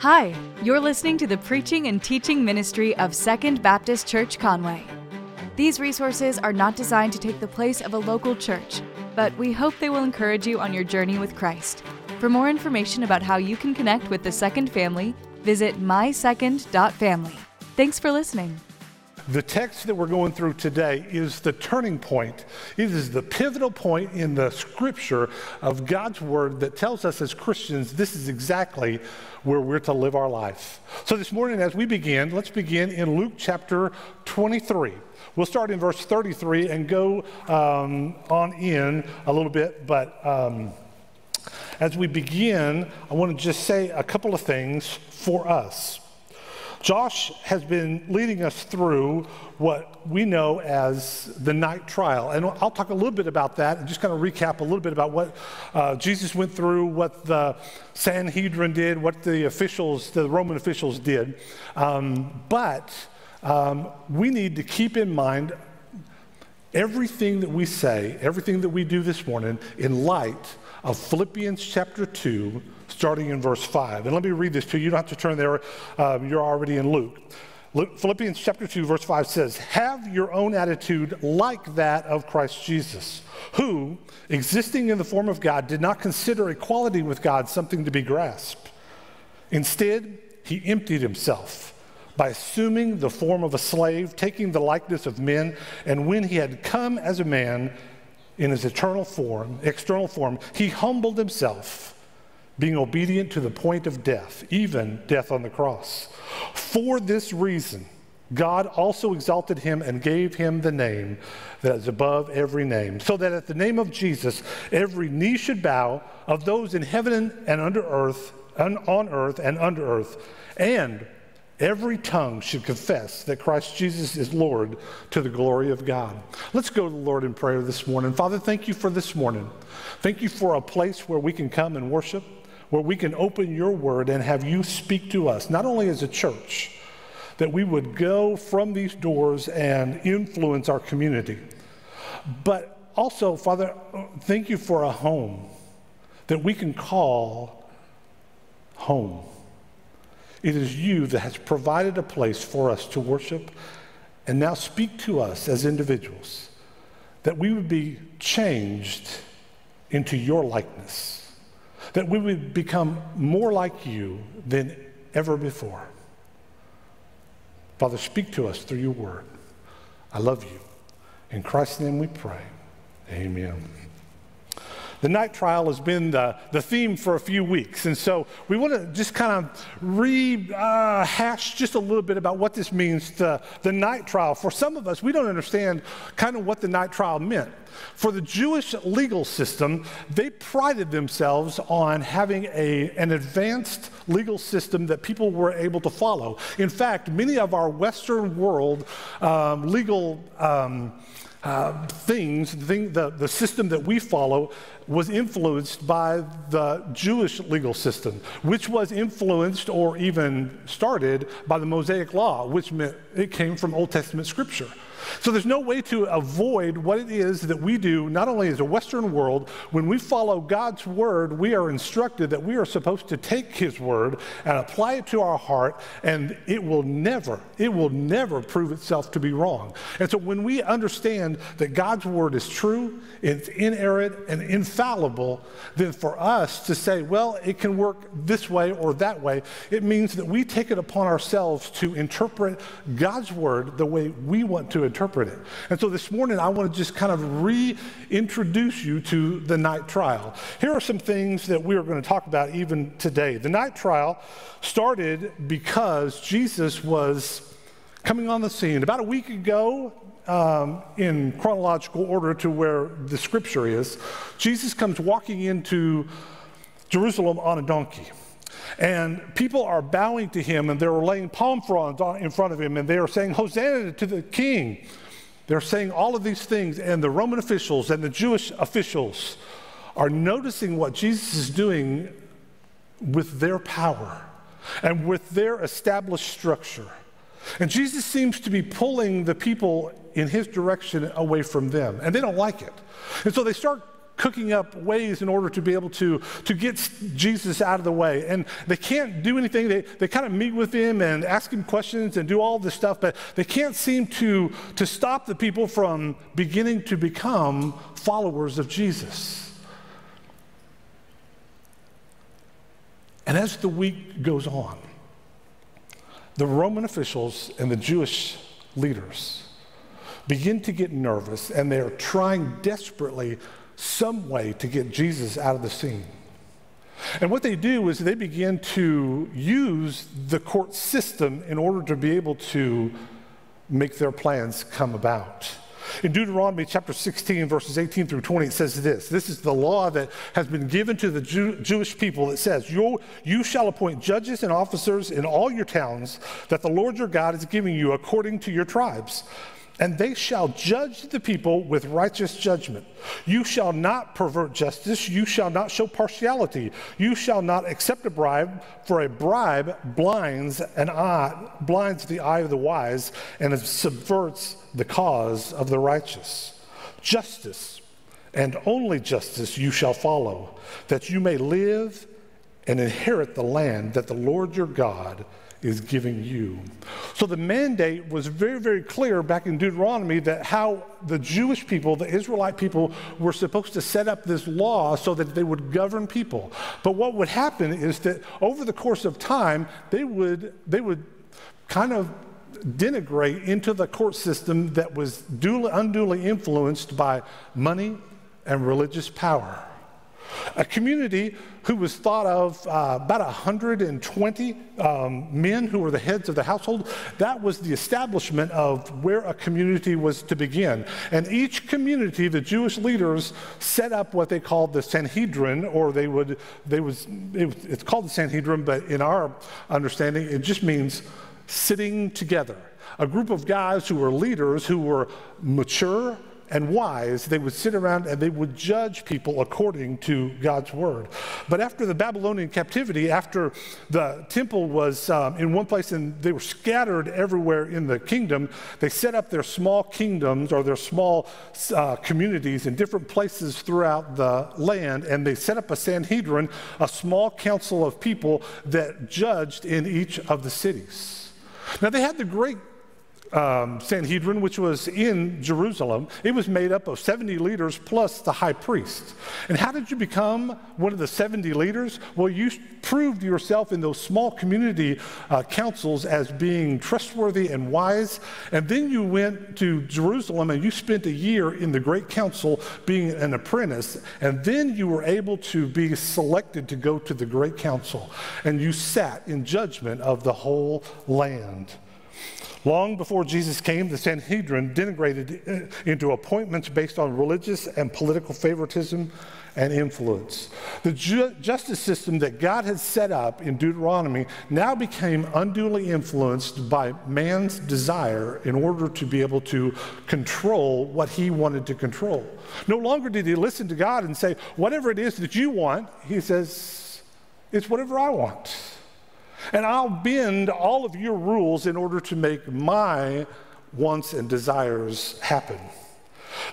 Hi, you're listening to the preaching and teaching ministry of Second Baptist Church Conway. These resources are not designed to take the place of a local church, but we hope they will encourage you on your journey with Christ. For more information about how you can connect with the Second Family, visit mysecond.family. Thanks for listening. The text that we're going through today is the turning point. It is the pivotal point in the scripture of God's word that tells us as Christians this is exactly where we're to live our life. So this morning, as we begin, let's begin in Luke chapter 23. We'll start in verse 33 and go um, on in a little bit, but. Um, as we begin, I want to just say a couple of things for us. Josh has been leading us through what we know as the night trial. And I'll talk a little bit about that and just kind of recap a little bit about what uh, Jesus went through, what the Sanhedrin did, what the officials, the Roman officials did. Um, but um, we need to keep in mind everything that we say, everything that we do this morning in light of Philippians chapter 2 starting in verse 5. And let me read this to you. You don't have to turn there, um, you're already in Luke. Luke. Philippians chapter 2, verse 5 says, Have your own attitude like that of Christ Jesus, who, existing in the form of God, did not consider equality with God something to be grasped. Instead, he emptied himself by assuming the form of a slave, taking the likeness of men, and when he had come as a man in his eternal form, external form, he humbled himself being obedient to the point of death, even death on the cross. For this reason, God also exalted him and gave him the name that is above every name, so that at the name of Jesus, every knee should bow of those in heaven and under earth, and on earth and under earth, and every tongue should confess that Christ Jesus is Lord to the glory of God. Let's go to the Lord in prayer this morning. Father, thank you for this morning. Thank you for a place where we can come and worship where we can open your word and have you speak to us, not only as a church, that we would go from these doors and influence our community, but also, Father, thank you for a home that we can call home. It is you that has provided a place for us to worship and now speak to us as individuals, that we would be changed into your likeness that we would become more like you than ever before. Father, speak to us through your word. I love you. In Christ's name we pray. Amen. The night trial has been the, the theme for a few weeks. And so we want to just kind of rehash uh, just a little bit about what this means to the night trial. For some of us, we don't understand kind of what the night trial meant. For the Jewish legal system, they prided themselves on having a, an advanced legal system that people were able to follow. In fact, many of our Western world um, legal um, uh, things, the, the, the system that we follow was influenced by the Jewish legal system, which was influenced or even started by the Mosaic Law, which meant it came from Old Testament scripture. So there's no way to avoid what it is that we do, not only as a Western world, when we follow God's word, we are instructed that we are supposed to take his word and apply it to our heart, and it will never, it will never prove itself to be wrong. And so when we understand that God's word is true, it's inerrant and infallible, then for us to say, well, it can work this way or that way, it means that we take it upon ourselves to interpret God's word the way we want to interpret interpret it. And so this morning, I want to just kind of reintroduce you to the night trial. Here are some things that we are going to talk about even today. The night trial started because Jesus was coming on the scene. About a week ago, um, in chronological order to where the scripture is, Jesus comes walking into Jerusalem on a donkey. And people are bowing to him and they're laying palm fronds in front of him and they are saying, Hosanna to the king. They're saying all of these things, and the Roman officials and the Jewish officials are noticing what Jesus is doing with their power and with their established structure. And Jesus seems to be pulling the people in his direction away from them, and they don't like it. And so they start cooking up ways in order to be able to, to get Jesus out of the way. And they can't do anything. They, they kind of meet with him and ask him questions and do all this stuff, but they can't seem to, to stop the people from beginning to become followers of Jesus. And as the week goes on, the Roman officials and the Jewish leaders begin to get nervous and they're trying desperately some way to get Jesus out of the scene. And what they do is they begin to use the court system in order to be able to make their plans come about. In Deuteronomy chapter 16, verses 18 through 20, it says this This is the law that has been given to the Jew, Jewish people that says, you, you shall appoint judges and officers in all your towns that the Lord your God is giving you according to your tribes and they shall judge the people with righteous judgment. You shall not pervert justice. You shall not show partiality. You shall not accept a bribe, for a bribe blinds an eye, blinds the eye of the wise, and subverts the cause of the righteous. Justice, and only justice, you shall follow, that you may live and inherit the land that the Lord your God is giving you. So the mandate was very, very clear back in Deuteronomy that how the Jewish people, the Israelite people, were supposed to set up this law so that they would govern people. But what would happen is that over the course of time, they would, they would kind of denigrate into the court system that was duly, unduly influenced by money and religious power. A community who was thought of uh, about 120 um, men who were the heads of the household. That was the establishment of where a community was to begin. And each community, the Jewish leaders set up what they called the Sanhedrin, or they would, they was, it, it's called the Sanhedrin, but in our understanding, it just means sitting together. A group of guys who were leaders who were mature, and wise, they would sit around and they would judge people according to God's word. But after the Babylonian captivity, after the temple was um, in one place and they were scattered everywhere in the kingdom, they set up their small kingdoms or their small uh, communities in different places throughout the land. And they set up a Sanhedrin, a small council of people that judged in each of the cities. Now, they had the great um, Sanhedrin, which was in Jerusalem, it was made up of 70 leaders plus the high priest. And how did you become one of the 70 leaders? Well, you proved yourself in those small community uh, councils as being trustworthy and wise. And then you went to Jerusalem and you spent a year in the great council being an apprentice. And then you were able to be selected to go to the great council. And you sat in judgment of the whole land. Long before Jesus came, the Sanhedrin denigrated uh, into appointments based on religious and political favoritism and influence. The ju- justice system that God had set up in Deuteronomy now became unduly influenced by man's desire in order to be able to control what he wanted to control. No longer did he listen to God and say, Whatever it is that you want, he says, It's whatever I want. And I'll bend all of your rules in order to make my wants and desires happen.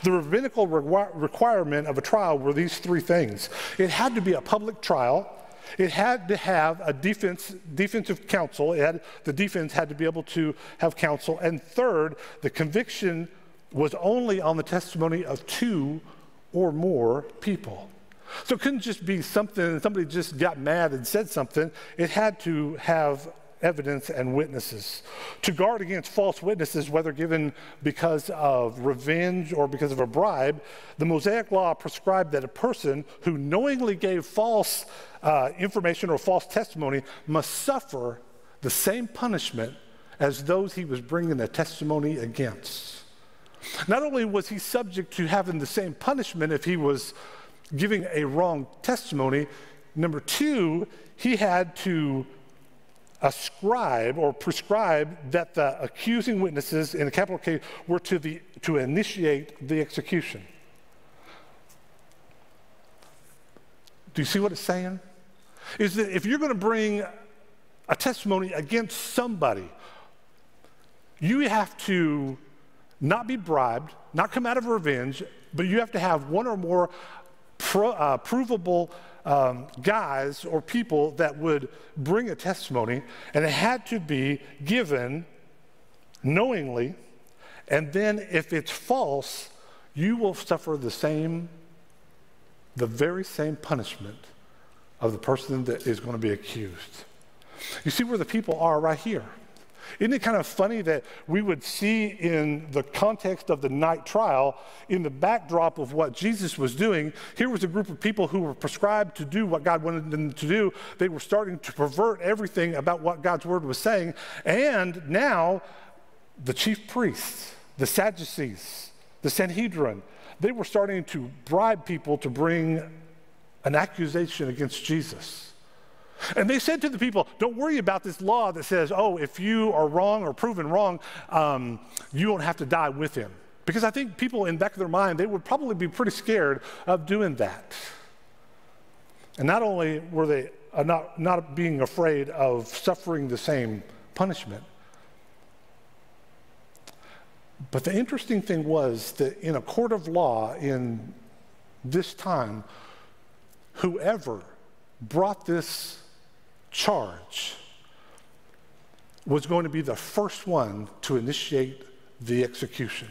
The rabbinical requirement of a trial were these three things it had to be a public trial. It had to have a defense, defensive counsel. Had, the defense had to be able to have counsel. And third, the conviction was only on the testimony of two or more people. So it couldn't just be something, somebody just got mad and said something. It had to have evidence and witnesses. To guard against false witnesses, whether given because of revenge or because of a bribe, the Mosaic Law prescribed that a person who knowingly gave false uh, information or false testimony must suffer the same punishment as those he was bringing the testimony against. Not only was he subject to having the same punishment if he was giving a wrong testimony. Number two, he had to ascribe or prescribe that the accusing witnesses in a capital case were to, the, to initiate the execution. Do you see what it's saying? Is that if you're going to bring a testimony against somebody, you have to not be bribed, not come out of revenge, but you have to have one or more pro, uh, provable um, guys or people that would bring a testimony, and it had to be given knowingly. And then, if it's false, you will suffer the same, the very same punishment of the person that is going to be accused. You see where the people are right here. Isn't it kind of funny that we would see in the context of the night trial, in the backdrop of what Jesus was doing, here was a group of people who were prescribed to do what God wanted them to do. They were starting to pervert everything about what God's word was saying. And now, the chief priests, the Sadducees, the Sanhedrin, they were starting to bribe people to bring an accusation against Jesus. And they said to the people, Don't worry about this law that says, oh, if you are wrong or proven wrong, um, you don't have to die with him. Because I think people in the back of their mind, they would probably be pretty scared of doing that. And not only were they uh, not, not being afraid of suffering the same punishment, but the interesting thing was that in a court of law in this time, whoever brought this charge was going to be the first one to initiate the execution.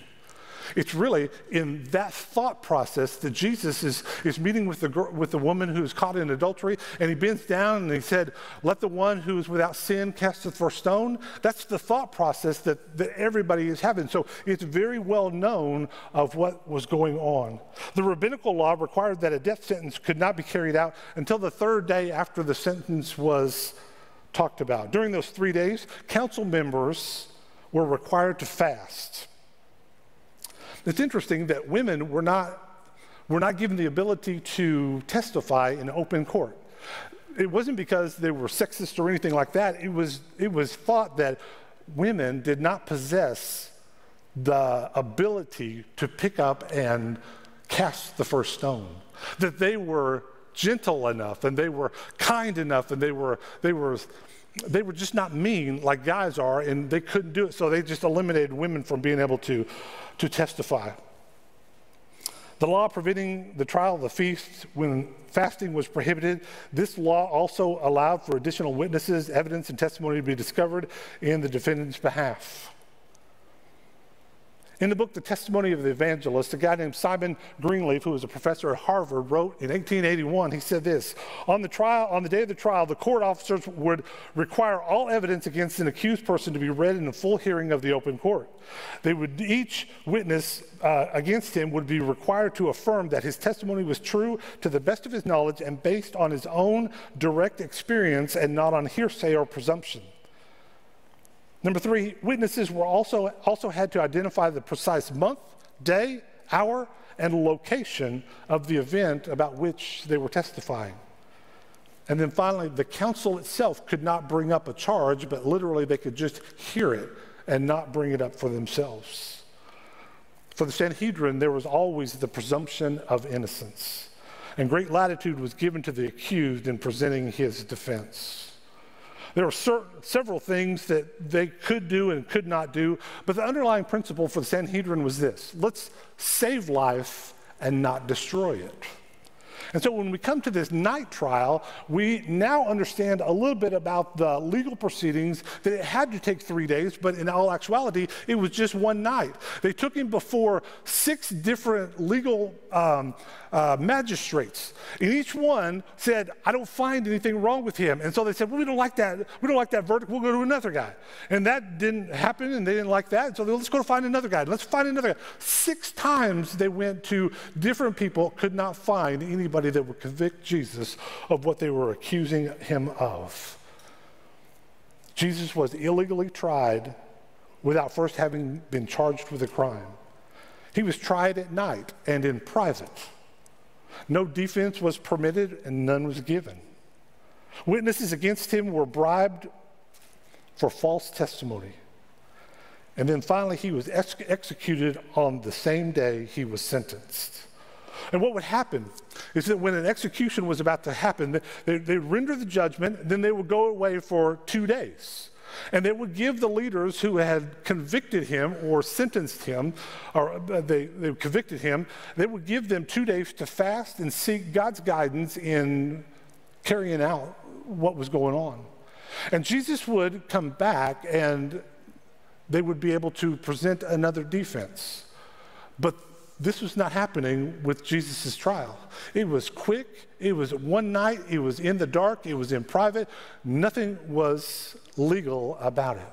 It's really in that thought process that Jesus is, is meeting with the, with the woman who is caught in adultery, and he bends down and he said, Let the one who is without sin cast the first stone. That's the thought process that, that everybody is having. So it's very well known of what was going on. The rabbinical law required that a death sentence could not be carried out until the third day after the sentence was talked about. During those three days, council members were required to fast. It's interesting that women were not, were not given the ability to testify in open court. It wasn't because they were sexist or anything like that. It was, it was thought that women did not possess the ability to pick up and cast the first stone, that they were gentle enough and they were kind enough and they were, they were they were just not mean like guys are, and they couldn't do it. So they just eliminated women from being able to, to testify. The law preventing the trial of the feast when fasting was prohibited, this law also allowed for additional witnesses, evidence, and testimony to be discovered in the defendant's behalf. In the book, The Testimony of the Evangelist, a guy named Simon Greenleaf, who was a professor at Harvard, wrote in 1881, he said this On the trial, on the day of the trial, the court officers would require all evidence against an accused person to be read in a full hearing of the open court. They would each witness uh, against him would be required to affirm that his testimony was true to the best of his knowledge and based on his own direct experience and not on hearsay or presumption. Number three, witnesses were also, also had to identify the precise month, day, hour, and location of the event about which they were testifying. And then finally, the council itself could not bring up a charge, but literally they could just hear it and not bring it up for themselves. For the Sanhedrin, there was always the presumption of innocence, and great latitude was given to the accused in presenting his defense. There were certain, several things that they could do and could not do, but the underlying principle for the Sanhedrin was this let's save life and not destroy it. And so when we come to this night trial, we now understand a little bit about the legal proceedings that it had to take three days, but in all actuality, it was just one night. They took him before six different legal um, uh, magistrates, and each one said, "I don't find anything wrong with him." And so they said, "Well, we don't like that. We don't like that verdict. We'll go to another guy." And that didn't happen, and they didn't like that. And So they, let's go find another guy. Let's find another guy. Six times they went to different people, could not find anybody that would convict Jesus of what they were accusing him of. Jesus was illegally tried without first having been charged with a crime. He was tried at night and in private. No defense was permitted and none was given. Witnesses against him were bribed for false testimony. And then finally, he was ex- executed on the same day he was sentenced. And what would happen is that when an execution was about to happen, they, they'd render the judgment, then they would go away for two days. And they would give the leaders who had convicted him or sentenced him, or uh, they, they convicted him, they would give them two days to fast and seek God's guidance in carrying out what was going on. And Jesus would come back and they would be able to present another defense. But this was not happening with Jesus' trial. It was quick, it was one night, it was in the dark, it was in private. Nothing was legal about it.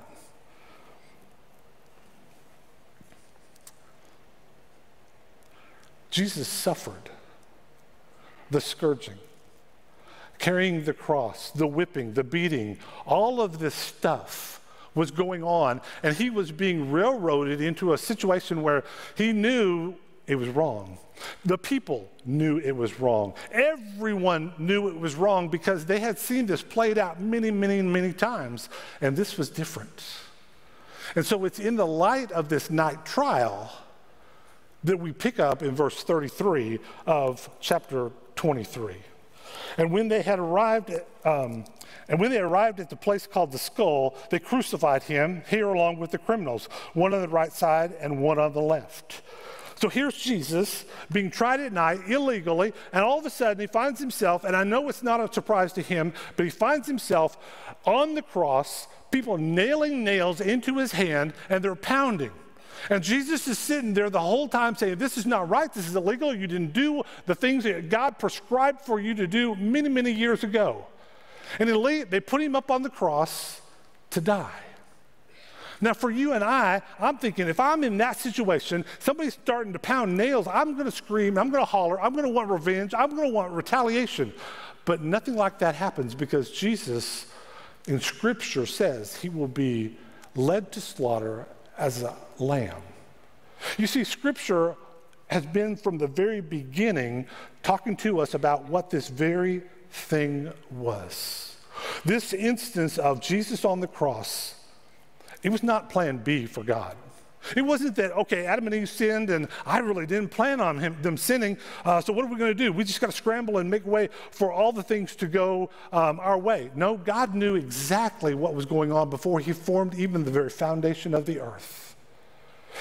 Jesus suffered the scourging, carrying the cross, the whipping, the beating, all of this stuff was going on, and he was being railroaded into a situation where he knew it was wrong. The people knew it was wrong. Everyone knew it was wrong because they had seen this played out many, many, many times, and this was different. And so it's in the light of this night trial that we pick up in verse 33 of chapter 23. And when they had arrived, at, um, and when they arrived at the place called the skull, they crucified him here along with the criminals, one on the right side and one on the left. So here's Jesus being tried at night illegally, and all of a sudden he finds himself, and I know it's not a surprise to him, but he finds himself on the cross, people nailing nails into his hand, and they're pounding. And Jesus is sitting there the whole time saying, This is not right. This is illegal. You didn't do the things that God prescribed for you to do many, many years ago. And they put him up on the cross to die. Now, for you and I, I'm thinking if I'm in that situation, somebody's starting to pound nails, I'm going to scream, I'm going to holler, I'm going to want revenge, I'm going to want retaliation. But nothing like that happens because Jesus in Scripture says he will be led to slaughter as a lamb. You see, Scripture has been from the very beginning talking to us about what this very thing was. This instance of Jesus on the cross it was not plan B for God. It wasn't that, okay, Adam and Eve sinned and I really didn't plan on him, them sinning, uh, so what are we going to do? We just got to scramble and make way for all the things to go um, our way. No, God knew exactly what was going on before he formed even the very foundation of the earth.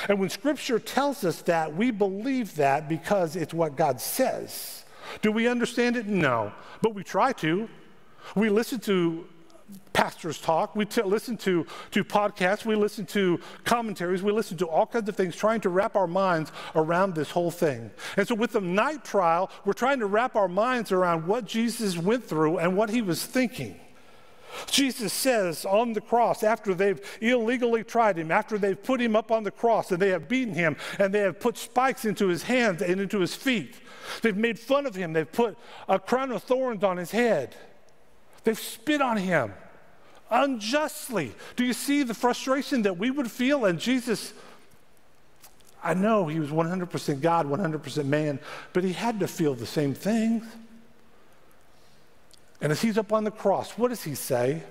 And when Scripture tells us that, we believe that because it's what God says. Do we understand it? No, but we try to. We listen to pastors talk, we t- listen to, to podcasts, we listen to commentaries, we listen to all kinds of things, trying to wrap our minds around this whole thing. And so, with the night trial, we're trying to wrap our minds around what Jesus went through and what he was thinking. Jesus says on the cross, after they've illegally tried him, after they've put him up on the cross and they have beaten him and they have put spikes into his hands and into his feet, they've made fun of him, they've put a crown of thorns on his head. They've spit on him unjustly. Do you see the frustration that we would feel? And Jesus, I know he was 100% God, 100% man, but he had to feel the same things. And as he's up on the cross, what does he say?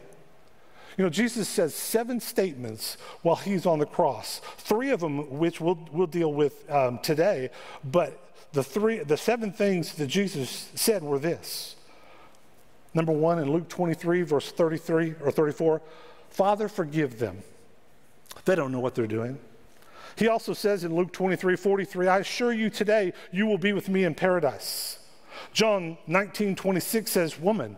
You know, Jesus says seven statements while he's on the cross, three of them which we'll, we'll deal with um, today, but the, three, the seven things that Jesus said were this Number one, in Luke 23, verse 33 or 34, Father, forgive them. They don't know what they're doing. He also says in Luke 23, 43, I assure you today, you will be with me in paradise. John 19, 26 says, Woman,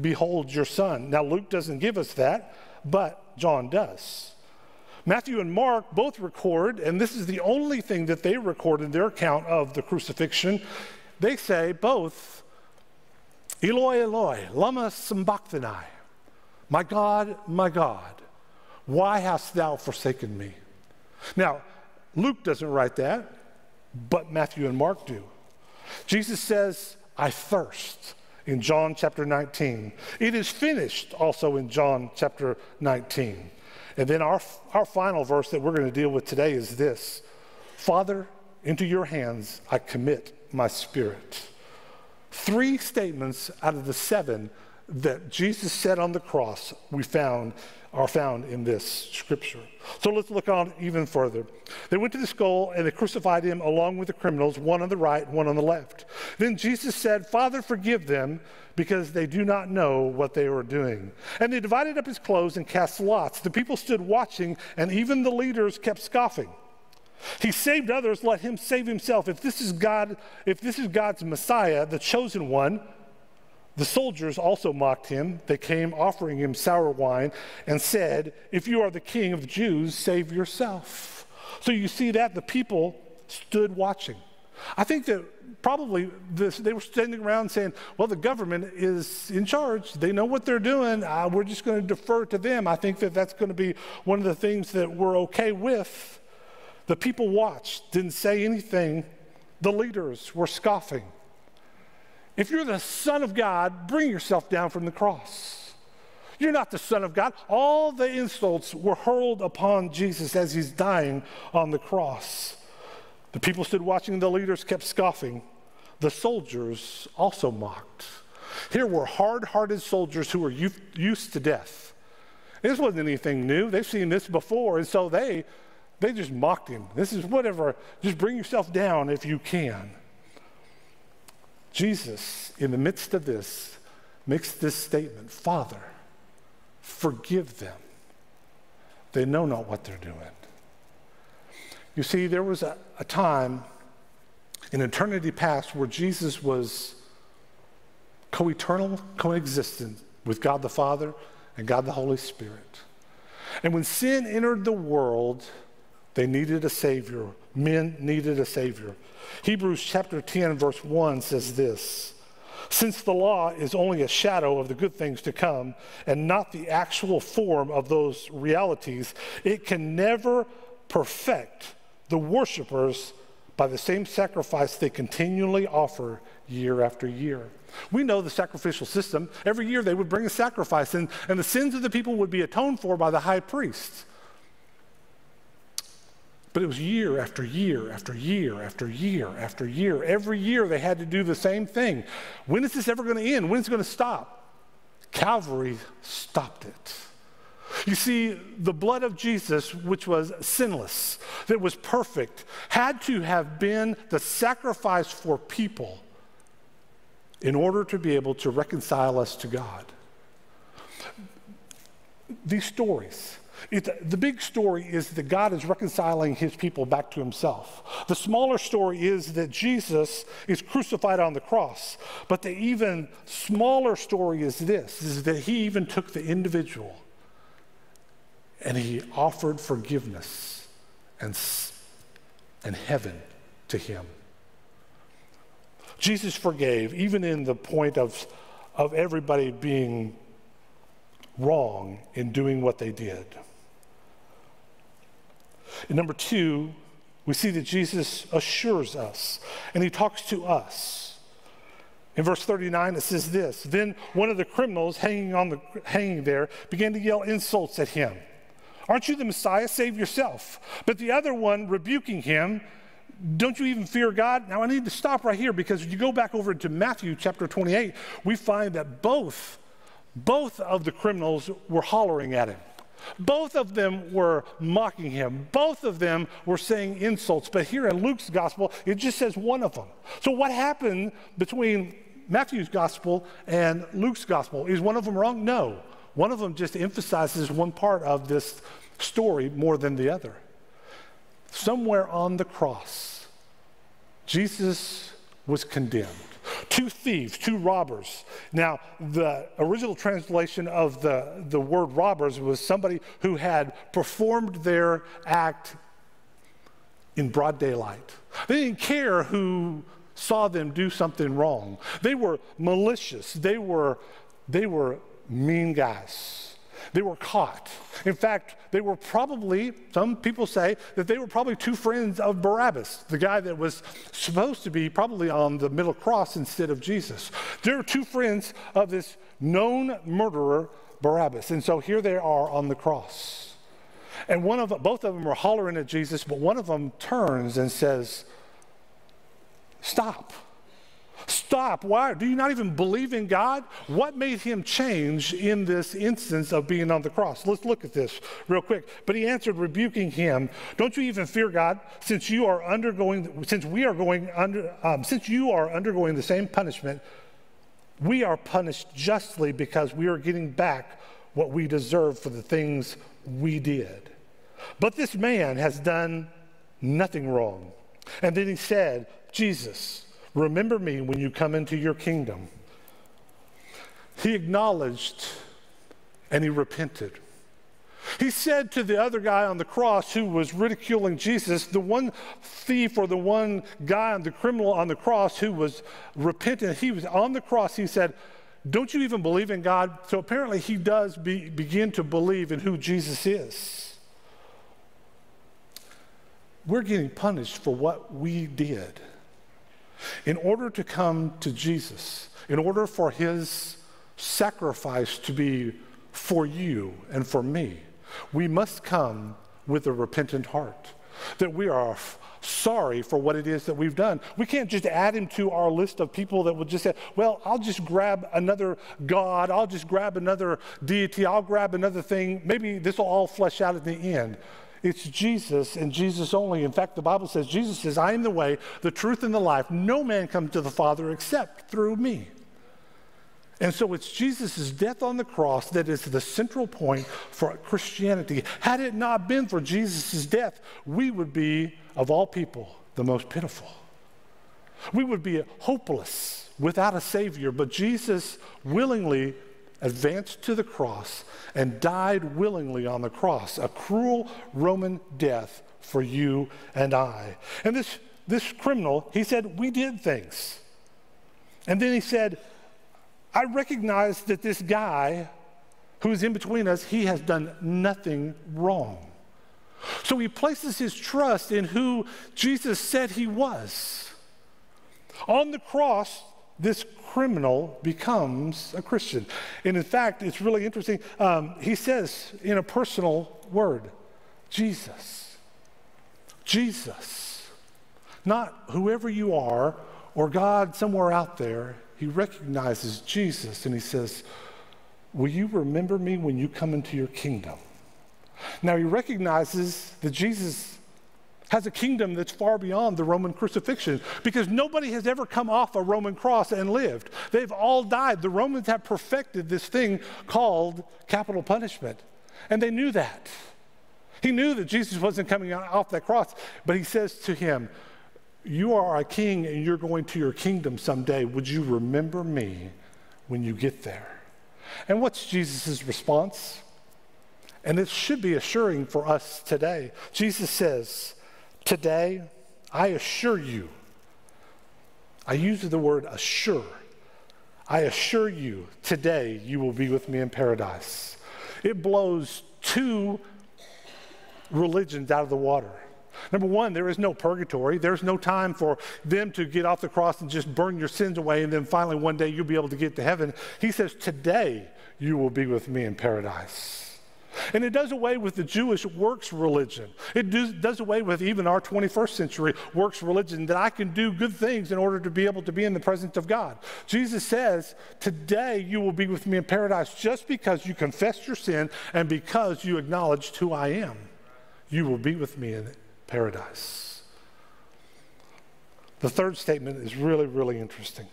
behold your son. Now, Luke doesn't give us that, but John does. Matthew and Mark both record, and this is the only thing that they record in their account of the crucifixion. They say both, Eloi, Eloi, lama sabachthani. My God, my God, why hast thou forsaken me? Now, Luke doesn't write that, but Matthew and Mark do. Jesus says, I thirst in John chapter 19. It is finished also in John chapter 19. And then our, our final verse that we're going to deal with today is this Father, into your hands I commit my spirit. Three statements out of the seven that Jesus said on the cross we found are found in this scripture. So let's look on even further. They went to the skull and they crucified him along with the criminals, one on the right, one on the left. Then Jesus said, Father, forgive them because they do not know what they are doing. And they divided up his clothes and cast lots. The people stood watching, and even the leaders kept scoffing. He saved others, let him save himself. If this is God, if this is God's Messiah, the chosen one, the soldiers also mocked him. They came offering him sour wine and said, If you are the king of the Jews, save yourself. So you see that the people stood watching. I think that probably this, they were standing around saying, Well, the government is in charge. They know what they're doing. Uh, we're just going to defer to them. I think that that's going to be one of the things that we're okay with. The people watched, didn't say anything. The leaders were scoffing. If you're the Son of God, bring yourself down from the cross. You're not the Son of God. All the insults were hurled upon Jesus as he's dying on the cross. The people stood watching, the leaders kept scoffing. The soldiers also mocked. Here were hard hearted soldiers who were used to death. This wasn't anything new. They've seen this before, and so they, they just mocked him. This is whatever. Just bring yourself down if you can. Jesus, in the midst of this, makes this statement Father, forgive them. They know not what they're doing. You see, there was a, a time in eternity past where Jesus was co eternal, coexistent with God the Father and God the Holy Spirit. And when sin entered the world, they needed a Savior. Men needed a Savior. Hebrews chapter 10, verse 1 says this Since the law is only a shadow of the good things to come and not the actual form of those realities, it can never perfect the worshipers by the same sacrifice they continually offer year after year. We know the sacrificial system. Every year they would bring a sacrifice, and, and the sins of the people would be atoned for by the high priest. But it was year after year after year after year after year. Every year they had to do the same thing. When is this ever going to end? When is it going to stop? Calvary stopped it. You see, the blood of Jesus, which was sinless, that was perfect, had to have been the sacrifice for people in order to be able to reconcile us to God. These stories, it, the big story is that God is reconciling his people back to himself. The smaller story is that Jesus is crucified on the cross. But the even smaller story is this is that he even took the individual and he offered forgiveness and, and heaven to him. Jesus forgave, even in the point of, of everybody being wrong in doing what they did. And number two, we see that Jesus assures us and he talks to us. In verse 39, it says this Then one of the criminals hanging, on the, hanging there began to yell insults at him. Aren't you the Messiah? Save yourself. But the other one, rebuking him, don't you even fear God? Now I need to stop right here because if you go back over to Matthew chapter 28, we find that both, both of the criminals were hollering at him. Both of them were mocking him. Both of them were saying insults. But here in Luke's gospel, it just says one of them. So, what happened between Matthew's gospel and Luke's gospel? Is one of them wrong? No. One of them just emphasizes one part of this story more than the other. Somewhere on the cross, Jesus was condemned two thieves, two robbers. Now, the original translation of the, the word robbers was somebody who had performed their act in broad daylight. They didn't care who saw them do something wrong. They were malicious. They were, they were mean guys. They were caught. In fact, they were probably, some people say, that they were probably two friends of Barabbas, the guy that was supposed to be probably on the middle cross instead of Jesus. They were two friends of this known murderer, Barabbas. And so here they are on the cross. And one of both of them are hollering at Jesus, but one of them turns and says, Stop. Stop. Why? Do you not even believe in God? What made him change in this instance of being on the cross? Let's look at this real quick. But he answered, rebuking him, Don't you even fear God, since you are undergoing, since we are going under, um, since you are undergoing the same punishment, we are punished justly because we are getting back what we deserve for the things we did. But this man has done nothing wrong. And then he said, Jesus, Remember me when you come into your kingdom. He acknowledged and he repented. He said to the other guy on the cross who was ridiculing Jesus, the one thief or the one guy on the criminal on the cross who was repentant, he was on the cross, he said, Don't you even believe in God? So apparently he does be, begin to believe in who Jesus is. We're getting punished for what we did. In order to come to Jesus, in order for his sacrifice to be for you and for me, we must come with a repentant heart. That we are sorry for what it is that we've done. We can't just add him to our list of people that would just say, well, I'll just grab another God, I'll just grab another deity, I'll grab another thing. Maybe this will all flesh out in the end. It's Jesus and Jesus only. In fact, the Bible says, Jesus says, I am the way, the truth, and the life. No man comes to the Father except through me. And so it's Jesus' death on the cross that is the central point for Christianity. Had it not been for Jesus' death, we would be, of all people, the most pitiful. We would be hopeless without a Savior, but Jesus willingly advanced to the cross and died willingly on the cross, a cruel Roman death for you and I. And this, this criminal, he said, We did things. And then he said, I recognize that this guy who's in between us, he has done nothing wrong. So he places his trust in who Jesus said he was. On the cross, this criminal becomes a Christian. And in fact, it's really interesting. Um, he says in a personal word, Jesus. Jesus. Not whoever you are or God somewhere out there. He recognizes Jesus and he says, Will you remember me when you come into your kingdom? Now he recognizes that Jesus has a kingdom that's far beyond the Roman crucifixion because nobody has ever come off a Roman cross and lived. They've all died. The Romans have perfected this thing called capital punishment, and they knew that. He knew that Jesus wasn't coming off that cross, but he says to him, You are a king and you're going to your kingdom someday. Would you remember me when you get there? And what's Jesus' response? And it should be assuring for us today. Jesus says, Today, I assure you, I use the word assure. I assure you, today you will be with me in paradise. It blows two religions out of the water. Number one, there is no purgatory. There's no time for them to get off the cross and just burn your sins away, and then finally one day you'll be able to get to heaven. He says, Today you will be with me in paradise. And it does away with the Jewish works religion. It does, does, away with even our 21st century works religion that I can do good things in order to be able to be in the presence of God. Jesus says, Today you will be with me in paradise just because you confessed your sin and because you acknowledged who I am. You will be with me in paradise. The third statement is really, really interesting.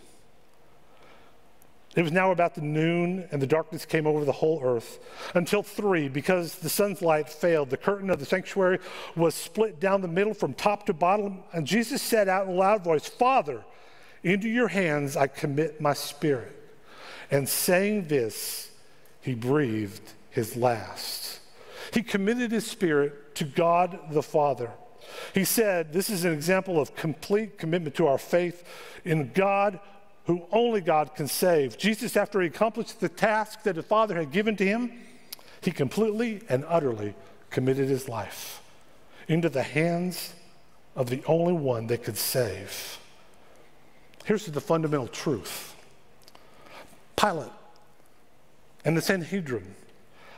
It was now about the noon, and the darkness came over the whole earth until three, because the sun's light failed. The curtain of the sanctuary was split down the middle from top to bottom, and Jesus said out in a loud voice, Father, into your hands I commit my spirit. And saying this, he breathed his last. He committed his spirit to God the Father. He said, This is an example of complete commitment to our faith in God who only God can save. Jesus, after he accomplished the task that the Father had given to him, he completely and utterly committed his life into the hands of the only one that could save. Here's the fundamental truth Pilate and the Sanhedrin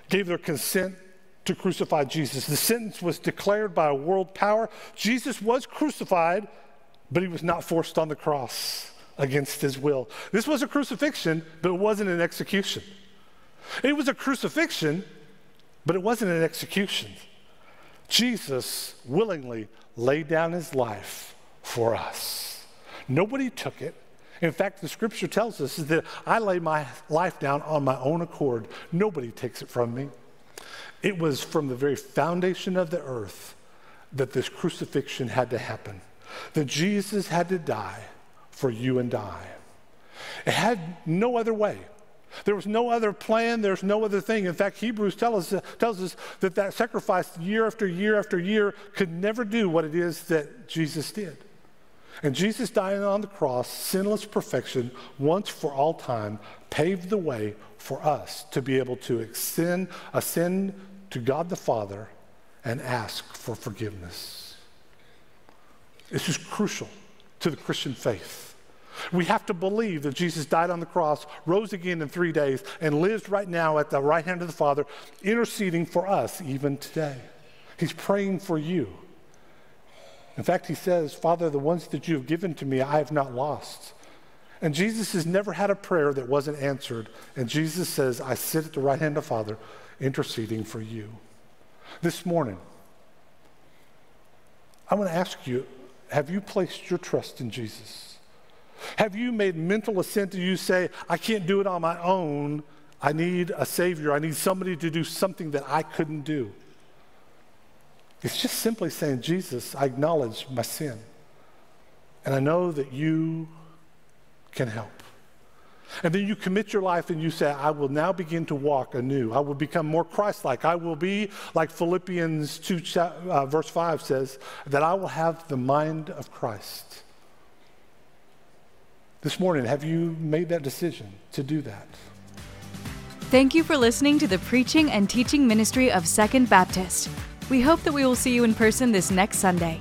gave their consent to crucify Jesus. The sentence was declared by a world power. Jesus was crucified, but he was not forced on the cross. Against his will. This was a crucifixion, but it wasn't an execution. It was a crucifixion, but it wasn't an execution. Jesus willingly laid down his life for us. Nobody took it. In fact, the scripture tells us that I lay my life down on my own accord. Nobody takes it from me. It was from the very foundation of the earth that this crucifixion had to happen, that Jesus had to die for you and I. It had no other way. There was no other plan. There's no other thing. In fact, Hebrews tell us, tells us that that sacrifice year after year after year could never do what it is that Jesus did. And Jesus dying on the cross, sinless perfection, once for all time, paved the way for us to be able to ascend, ascend to God the Father and ask for forgiveness. This is crucial to the Christian faith. We have to believe that Jesus died on the cross, rose again in three days, and lives right now at the right hand of the Father, interceding for us even today. He's praying for you. In fact, he says, Father, the ones that you have given to me, I have not lost. And Jesus has never had a prayer that wasn't answered. And Jesus says, I sit at the right hand of Father, interceding for you. This morning, I want to ask you have you placed your trust in Jesus? Have you made mental assent to you say, I can't do it on my own? I need a Savior. I need somebody to do something that I couldn't do. It's just simply saying, Jesus, I acknowledge my sin. And I know that you can help. And then you commit your life and you say, I will now begin to walk anew. I will become more Christ like. I will be like Philippians 2, uh, verse 5 says, that I will have the mind of Christ. This morning, have you made that decision to do that? Thank you for listening to the preaching and teaching ministry of Second Baptist. We hope that we will see you in person this next Sunday.